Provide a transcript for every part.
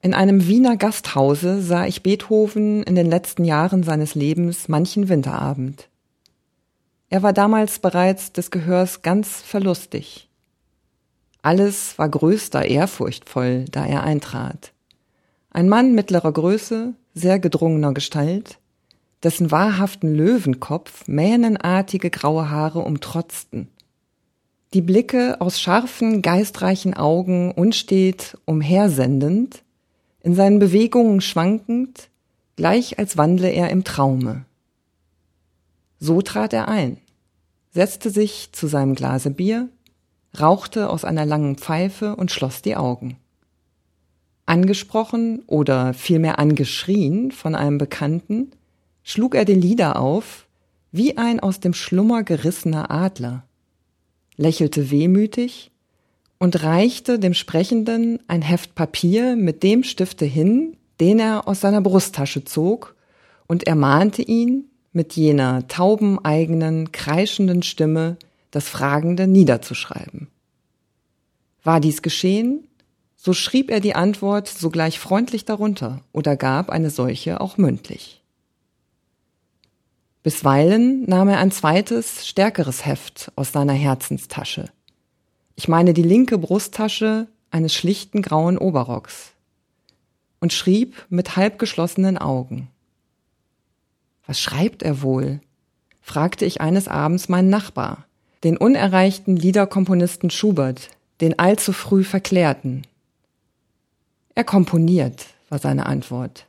In einem Wiener Gasthause sah ich Beethoven in den letzten Jahren seines Lebens manchen Winterabend. Er war damals bereits des Gehörs ganz verlustig. Alles war größter ehrfurchtvoll, da er eintrat. Ein Mann mittlerer Größe, sehr gedrungener Gestalt, dessen wahrhaften Löwenkopf mähnenartige graue Haare umtrotzten. Die Blicke aus scharfen, geistreichen Augen unstet umhersendend, in seinen Bewegungen schwankend, gleich als wandle er im Traume. So trat er ein, setzte sich zu seinem Glase Bier, rauchte aus einer langen Pfeife und schloss die Augen. Angesprochen oder vielmehr angeschrien von einem Bekannten, schlug er den Lieder auf, wie ein aus dem Schlummer gerissener Adler, lächelte wehmütig und reichte dem Sprechenden ein Heft Papier mit dem Stifte hin, den er aus seiner Brusttasche zog, und ermahnte ihn, mit jener taubeneigenen, kreischenden Stimme das Fragende niederzuschreiben. War dies geschehen, so schrieb er die Antwort sogleich freundlich darunter oder gab eine solche auch mündlich. Bisweilen nahm er ein zweites, stärkeres Heft aus seiner Herzenstasche, ich meine die linke Brusttasche eines schlichten grauen Oberrocks und schrieb mit halb geschlossenen Augen. Was schreibt er wohl? fragte ich eines Abends meinen Nachbar, den unerreichten Liederkomponisten Schubert, den allzu früh verklärten. Er komponiert, war seine Antwort.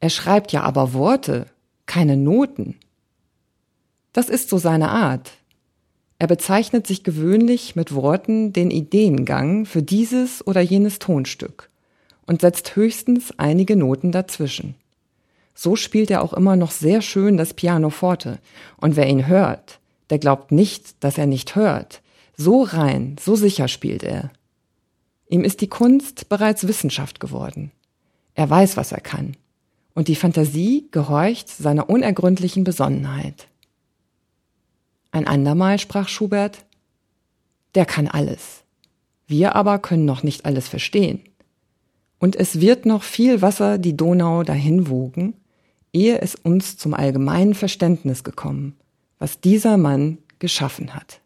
Er schreibt ja aber Worte, keine Noten. Das ist so seine Art, er bezeichnet sich gewöhnlich mit Worten den Ideengang für dieses oder jenes Tonstück und setzt höchstens einige Noten dazwischen. So spielt er auch immer noch sehr schön das Pianoforte, und wer ihn hört, der glaubt nicht, dass er nicht hört. So rein, so sicher spielt er. Ihm ist die Kunst bereits Wissenschaft geworden. Er weiß, was er kann. Und die Fantasie gehorcht seiner unergründlichen Besonnenheit. Ein andermal sprach Schubert, der kann alles. Wir aber können noch nicht alles verstehen. Und es wird noch viel Wasser die Donau dahin wogen, ehe es uns zum allgemeinen Verständnis gekommen, was dieser Mann geschaffen hat.